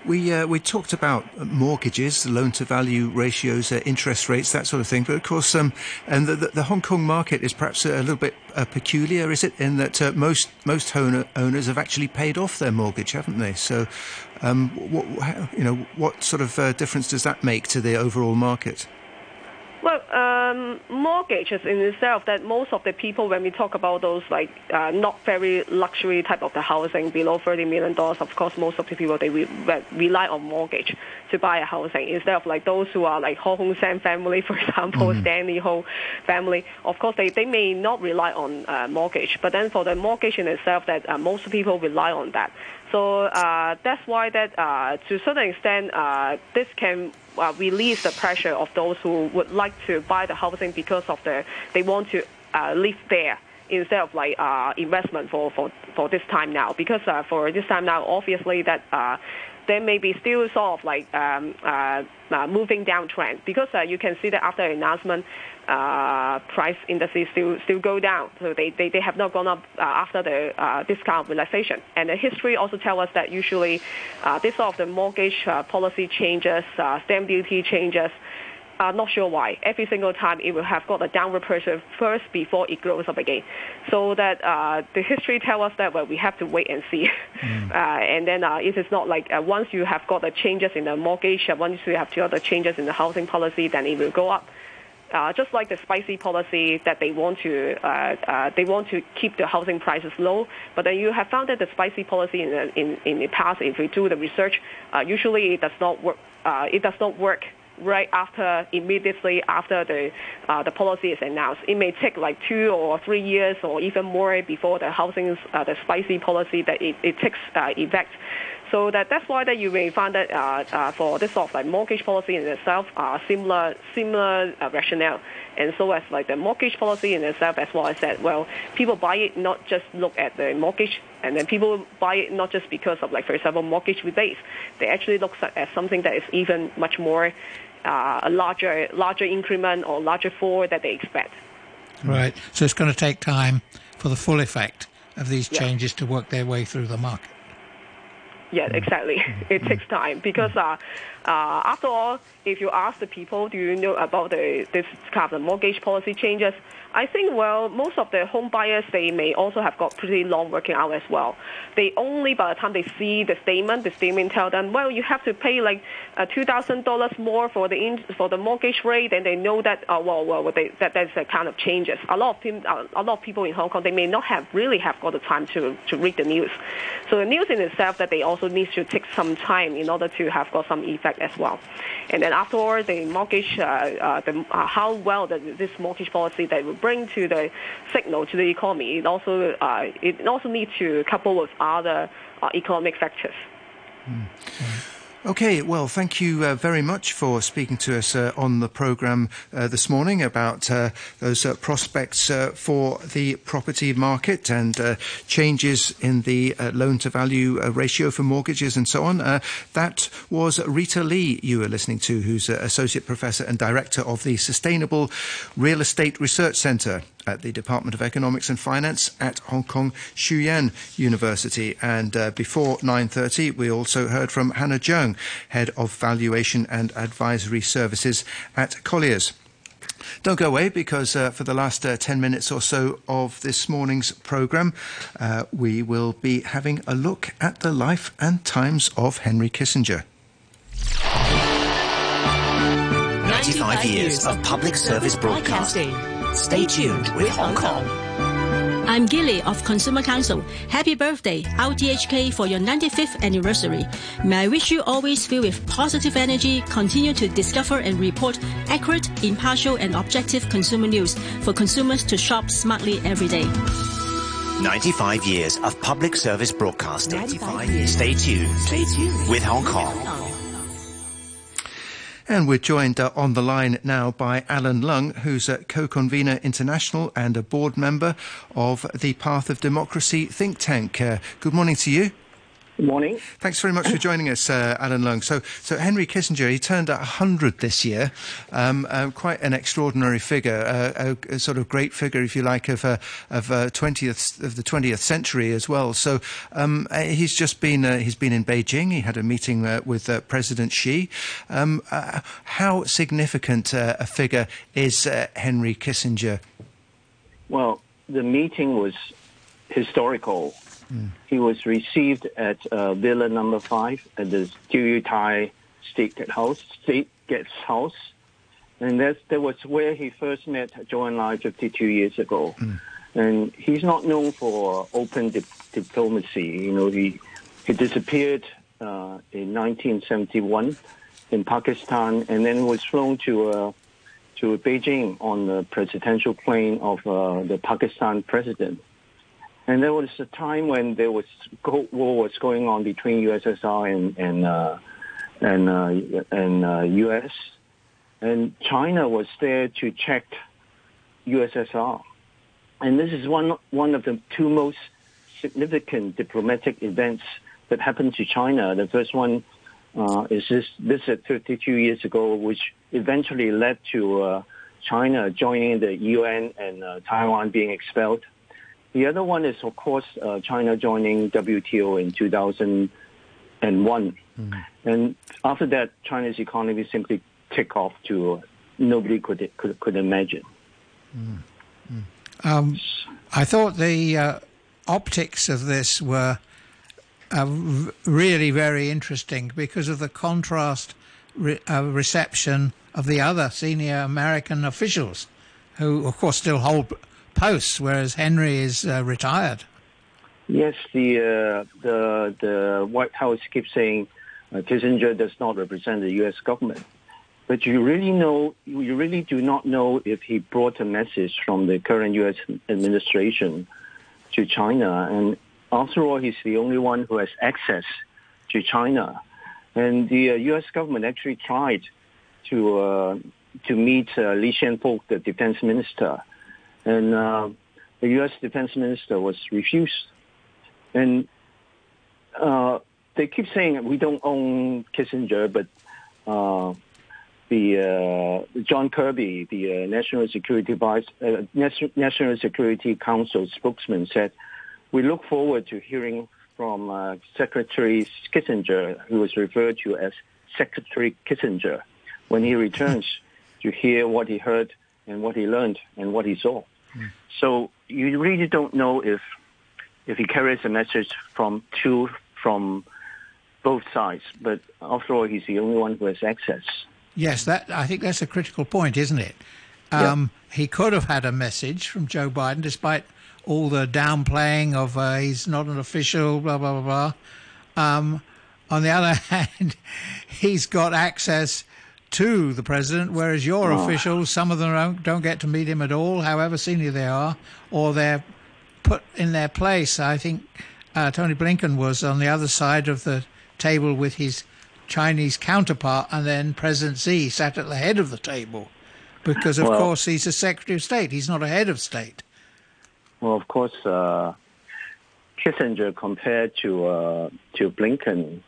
We uh, we talked about mortgages, loan to value ratios, uh, interest rates, that sort of thing. But of course, um, and the, the, Hong Kong market is perhaps a little bit uh, peculiar, is it? In that uh, most most owner, owners have actually paid off their mortgage, haven't they? So, um, what you know, what sort of uh, difference does that make to the overall market? Well, um, mortgages in itself, that most of the people, when we talk about those like uh, not very luxury type of the housing below thirty million dollars, of course, most of the people they re- re- rely on mortgage to buy a housing instead of like those who are like Ho Hung Sun family, (laughs) for example, Stanley Ho family. Of course, they, they may not rely on uh, mortgage, but then for the mortgage in itself, that uh, most people rely on that. So uh, that's why that uh, to a certain extent, uh, this can uh, release the pressure of those who would like to buy the housing because of the they want to uh, live there instead of like uh, investment for, for, for this time now. Because uh, for this time now, obviously that uh, there may be still sort of like um, uh, uh, moving downtrend because uh, you can see that after announcement, uh, price indices still still go down. So they, they, they have not gone up uh, after the uh, discount relaxation. And the history also tells us that usually uh, this sort of the mortgage uh, policy changes, uh, stamp duty changes, uh, not sure why. Every single time it will have got a downward pressure first before it grows up again. So that uh, the history tells us that well, we have to wait and see. Mm. (laughs) Uh, and then uh, it is not like uh, once you have got the changes in the mortgage, uh, once you have got the changes in the housing policy, then it will go up. Uh, just like the spicy policy that they want to uh, uh, they want to keep the housing prices low, but then you have found that the spicy policy in the, in, in the past, if we do the research, uh, usually it does not work. Uh, it does not work right after, immediately after the uh, the policy is announced. It may take like two or three years or even more before the housing, uh, the spicy policy that it, it takes uh, effect. So that that's why that you may find that uh, uh, for this sort of like mortgage policy in itself, uh, similar similar uh, rationale. And so as like the mortgage policy in itself, as well I said, well, people buy it not just look at the mortgage, and then people buy it not just because of like for example mortgage rebates. They actually look at something that is even much more uh, a larger larger increment or larger fall that they expect. Right. So it's going to take time for the full effect of these changes to work their way through the market. Yeah, exactly. (laughs) It takes time because uh, uh, after all, if you ask the people, do you know about the this kind of mortgage policy changes? I think, well, most of the home buyers, they may also have got pretty long working hours as well. They only, by the time they see the statement, the statement tell them, well, you have to pay like uh, $2,000 more for the in, for the mortgage rate, and they know that, uh, well, well, they, that that's a kind of changes. A lot of them, uh, a lot of people in Hong Kong, they may not have really have got the time to, to read the news. So the news in itself that they also need to take some time in order to have got some effect as well. And then afterward, the mortgage, uh, uh, the, uh, how well the, this mortgage policy that will bring to the signal to the economy, it also uh, it also needs to couple with other uh, economic factors. Mm. Okay, well, thank you uh, very much for speaking to us uh, on the programme uh, this morning about uh, those uh, prospects uh, for the property market and changes in the loan to value ratio for mortgages and so on. that was Rita Li you were listening to, who's Associate Professor and Director of the Sustainable Real Estate Research Centre at the Department of Economics and Finance at Hong Kong Yan University. And uh, before 9.30, we also heard from Hannah Jeong, Head of Valuation and Advisory Services at Colliers. Don't go away because uh, for the last uh, 10 minutes or so of this morning's programme, uh, we will be having a look at the life and times of Henry Kissinger. 95 years of public service broadcasting. Stay tuned with Hong Kong. I'm Gilly of Consumer Council. Happy birthday, RTHK, for your 95th anniversary. May I wish you always filled with positive energy, continue to discover and report accurate, impartial, and objective consumer news for consumers to shop smartly every day. 95 years of public service broadcasting. 95 years. Stay tuned. Stay tuned with Hong Kong. And we're joined uh, on the line now by Alan Lung, who's a co-convener international and a board member of the Path of Democracy think tank. Uh, good morning to you. Good morning. Thanks very much for joining us, uh, Alan Lung. So, so Henry Kissinger, he turned 100 this year, um, uh, quite an extraordinary figure, uh, a, a, sort of great figure, if you like, of, uh, of 20th uh, of the 20th century as well. So, um, he's just been he's been in Beijing. He had a meeting with President Xi. Um, how significant a figure is Henry Kissinger? Well, the meeting was historical he was received at uh, Villa Number Five at the Tai State House, State Guest House, and that's, that was where he first met Zhou Enlai 52 years ago. Mm. And he's not known for open di- diplomacy. You know, he he disappeared uh, in 1971 in Pakistan, and then was flown to uh, to Beijing on the presidential plane of uh, the Pakistan president. And there was a time when there was Cold War was going on between USSR and and uh, and uh, and uh, US, and China was there to check USSR, and this is one one of the two most significant diplomatic events that happened to China. The first one uh, is this visit 32 years ago, which eventually led to uh, China joining the UN and uh, Taiwan being expelled. The other one is, of course, uh, China joining WTO in 2001. Mm. And after that, China's economy simply took off to nobody could could, could imagine. Mm. Mm. Um, I thought the uh, optics of this were uh, really very interesting because of the contrast re- uh, reception of the other senior American officials, who of course still hold posts, whereas Henry is uh, retired. Yes, the uh, the the White House keeps saying uh, Kissinger does not represent the U.S. government, but you really know you really do not know if he brought a message from the current U.S. administration to China, and after all, he's the only one who has access to China, and the uh, U.S. government actually tried to uh, to meet uh, Li Shangfu, the defense minister, and uh, the U.S. defense minister was refused. And uh, they keep saying we don't own Kissinger, but uh, the uh, John Kirby, the uh, National Security Vice, uh, National Security Council spokesman, said we look forward to hearing from Secretary Kissinger, who was referred to as Secretary Kissinger, when he returns to hear what he heard and what he learned and what he saw. Mm. So you really don't know if if he carries a message from two from both sides. But after all, he's the only one who has access. Yes, that I think that's a critical point, isn't it? Um, yeah. He could have had a message from Joe Biden, despite all the downplaying of uh, he's not an official, blah blah blah blah. Um, on the other (laughs) hand, he's got access to the president, whereas your oh. officials, some of them don't, don't get to meet him at all, however senior they are, or they're put in their place. I think uh, Tony Blinken was on the other side of the table with his Chinese counterpart, and then President Xi sat at the head of the table because, of well, course, he's a Secretary of State. He's not a head of state. Well, of course, uh, Kissinger compared to uh, to Blinken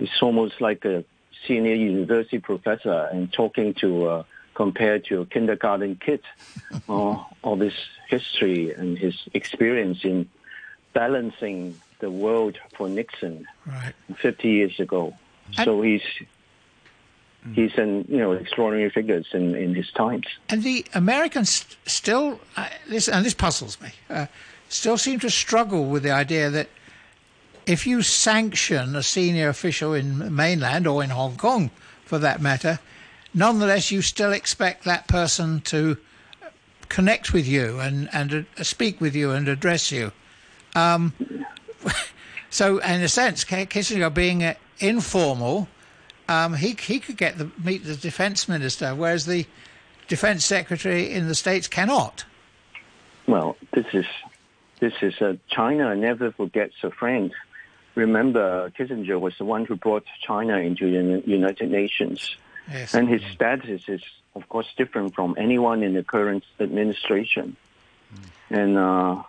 is almost like a senior university professor and talking to uh, compared to a kindergarten kid (laughs) uh, of his history and his experience in balancing the world for Nixon right. 50 years ago. And so he's he's an you know extraordinary figures in, in his times. And the Americans still uh, this and this puzzles me. Uh, still seem to struggle with the idea that if you sanction a senior official in mainland or in Hong Kong, for that matter, nonetheless you still expect that person to connect with you and and uh, speak with you and address you. Um, (laughs) so, in a sense, Kissinger being uh, informal, um, he he could get the meet the defense minister, whereas the defense secretary in the states cannot. Well, this is this is uh, China never forgets a friend remember Kissinger was the one who brought China into the United Nations. Yes. And his status is, of course, different from anyone in the current administration. Mm. And, uh,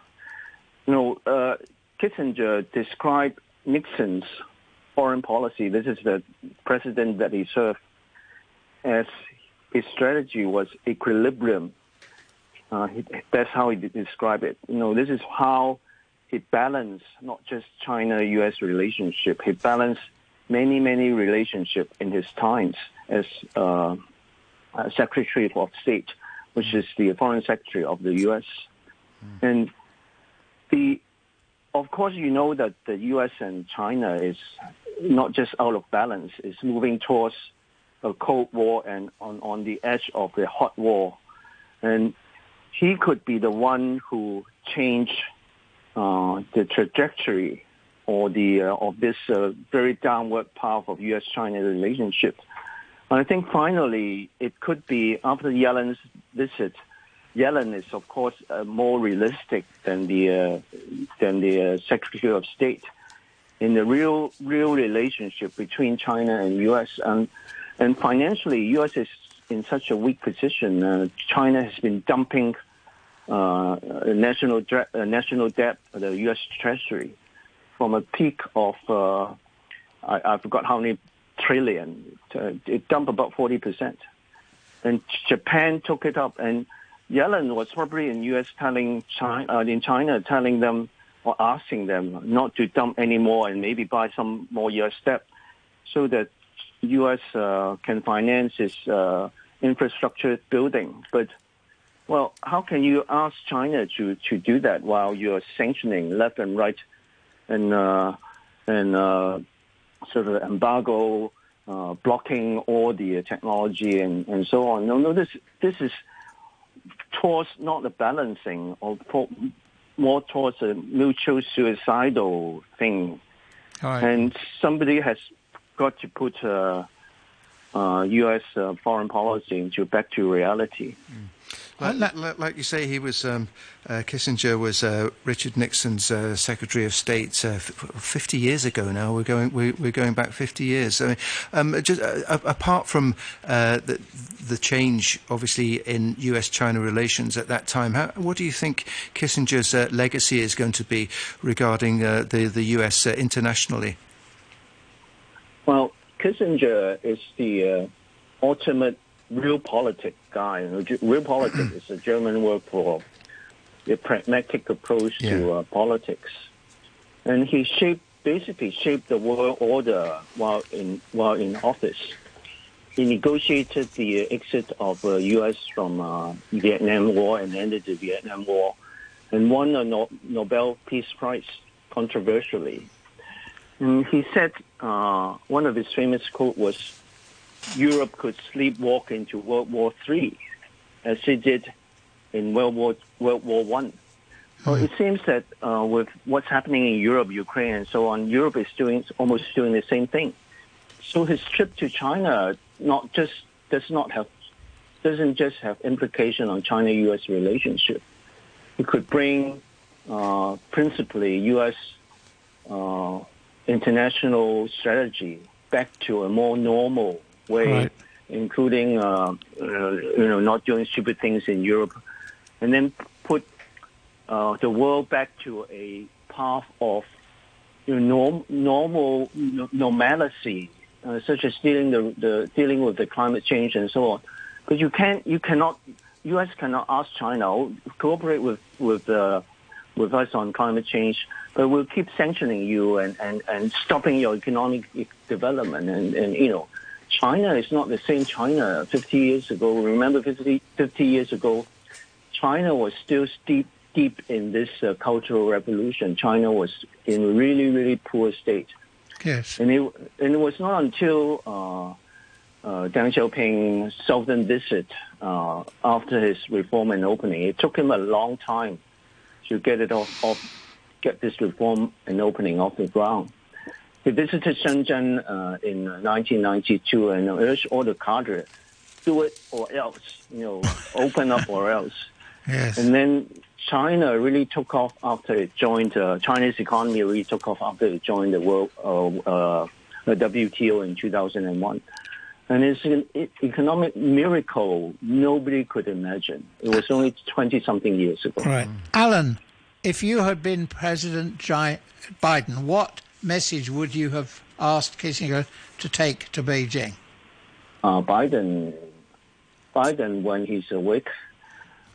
you know, uh, Kissinger described Nixon's foreign policy, this is the president that he served, as his strategy was equilibrium. Uh, he, that's how he described it. You know, this is how he balanced not just China-U.S. relationship, he balanced many, many relationship in his times as uh, Secretary of State, which is the Foreign Secretary of the U.S. Mm. And the, of course, you know that the U.S. and China is not just out of balance; it's moving towards a Cold War and on, on the edge of the hot war. And he could be the one who changed uh, the trajectory or the uh, of this uh, very downward path of U.S.-China relationship. And I think finally it could be after Yellen's visit. Yellen is, of course, uh, more realistic than the uh, than the uh, Secretary of State in the real real relationship between China and U.S. and and financially, U.S. is in such a weak position. China has been dumping uh, national dre- uh, national debt, the U.S. Treasury, from a peak of uh, I, I forgot how many trillion, to, it dumped about forty percent, and Japan took it up, and Yellen was probably in U.S. telling China uh, in China telling them or asking them not to dump anymore and maybe buy some more U.S. debt, so that U.S. Uh, can finance its uh, infrastructure building, but well, how can you ask China to, to do that while you're sanctioning left and right and uh, and uh, sort of embargo, uh, blocking all the technology and, and so on? No, no, this this is towards not the balancing or for, more towards a mutual suicidal thing. Right. And somebody has got to put uh, uh, U.S. Uh, foreign policy into back to reality. Like, like, like you say, he was um, uh, Kissinger was uh, Richard Nixon's uh, Secretary of State uh, f- fifty years ago. Now we're going we're, we're going back fifty years. I mean, um, just uh, apart from uh, the, the change, obviously in U.S.-China relations at that time, how, what do you think Kissinger's legacy is going to be regarding the the U.S. internationally? Well, Kissinger is the ultimate realpolitik guy. Realpolitik (clears throat) is a German word for a pragmatic approach Yeah. to uh, politics, and he shaped basically shaped the world order while in while in office. He negotiated the exit of uh, U.S. from uh, Vietnam War and ended the Vietnam War, and won a no- Nobel Peace Prize controversially. And he said uh, one of his famous quote was, Europe could sleepwalk into World War Three, as it did in World War World War One. Well, it seems that uh, with what's happening in Europe, Ukraine, and so on, Europe is doing almost doing the same thing. So his trip to China not just does not have doesn't just have implication on China-U.S. relationship. It could bring uh, principally U.S. Uh, international strategy back to a more normal way, Right. including uh, uh, you know not doing stupid things in Europe, and then put uh, the world back to a path of you know, norm, normal no- normalcy, uh, such as dealing the, the dealing with the climate change and so on. Because you can't, you cannot, U.S. cannot ask China "Oh, cooperate with with uh, with us on climate change, but we'll keep sanctioning you and, and, and stopping your economic development. And, and you know, China is not the same China 50 years ago. Remember, 50, 50 years ago, China was still deep deep in this uh, cultural revolution. China was in a really really poor state, Yes. and it and it was not until uh, uh, Deng Xiaoping southern visit uh, after his reform and opening, it took him a long time to get it off, off get this reform and opening off the ground. He visited Shenzhen uh, in 1992 and urged all the cadre, do it or else, you know, (laughs) open up or else. Yes. And then China really took off after it joined. Uh, China's economy really took off after it joined the world uh, uh, WTO in 2001. And it's an economic miracle nobody could imagine. It was only 20 something years ago. Right. Alan, if you had been President Biden, what message would you have asked Kissinger to take to Beijing? uh, Biden, Biden, when he's awake,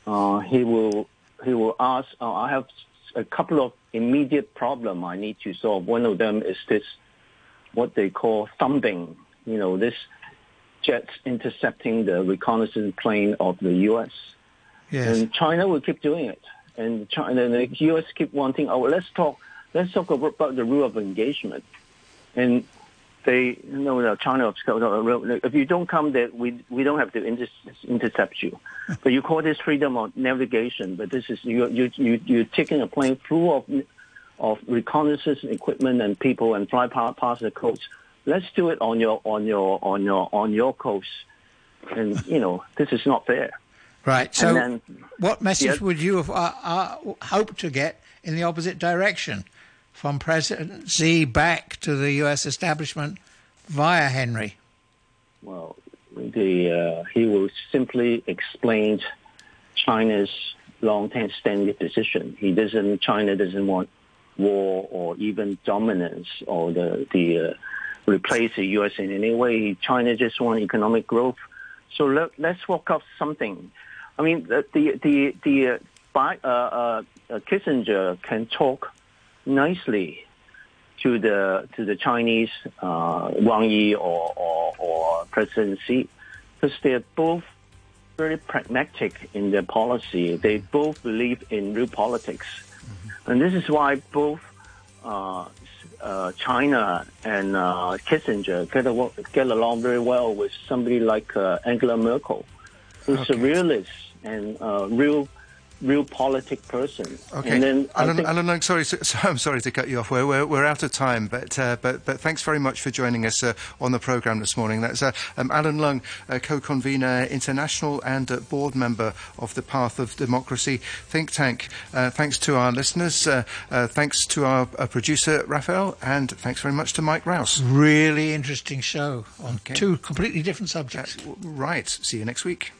uh, he will he will ask. Uh, I have a couple of immediate problem I need to solve. One of them is this, what they call thumping. You know, this jets intercepting the reconnaissance plane of the U.S. Yes. And China will keep doing it. And China, the U.S. keep wanting, oh, let's talk, let's talk about the rule of engagement. And they, you know, no, China, if you don't come there, we, we don't have to inter- intercept you. but you call this freedom of navigation, but this is, you, you, you, you're taking a plane full of, of reconnaissance equipment and people and fly pa- past the coast. Let's do it on your, on your, on your, on your coast. And, you know, this is not fair. Right. So, then- what message Yes. would you have uh, uh, hoped to get in the opposite direction, from President Xi back to the U.S. establishment via Henry? Well, the uh, he will simply explain China's long-term standing position. He doesn't. China doesn't want war or even dominance or the the uh, replace the U.S. in any way. China just want economic growth. So let, let's work out something. I mean, the the the, uh, by, uh, uh, Kissinger can talk nicely to the to the Chinese uh, Wang Yi or, or, or President Xi because they're both very pragmatic in their policy. They both believe in real politics, mm-hmm. and this is why both uh, uh, China and uh, Kissinger get, a, get along very well with somebody like uh, Angela Merkel, who's okay. a realist and uh, real real politic person. Okay, and then Alan, think... Alan Leung, sorry, so, (laughs) so, I'm sorry to cut you off. We're, we're, we're out of time, but, uh, but, but thanks very much for joining us uh, on the programme this morning. That's uh, um, Alan Leung, co-convener, international and uh, board member of the Path of Democracy think tank. Uh, thanks to our listeners, uh, thanks to our producer, Raphael, and thanks very much to Mike Rowse. Really interesting show on okay. two completely different subjects. right. See you next week.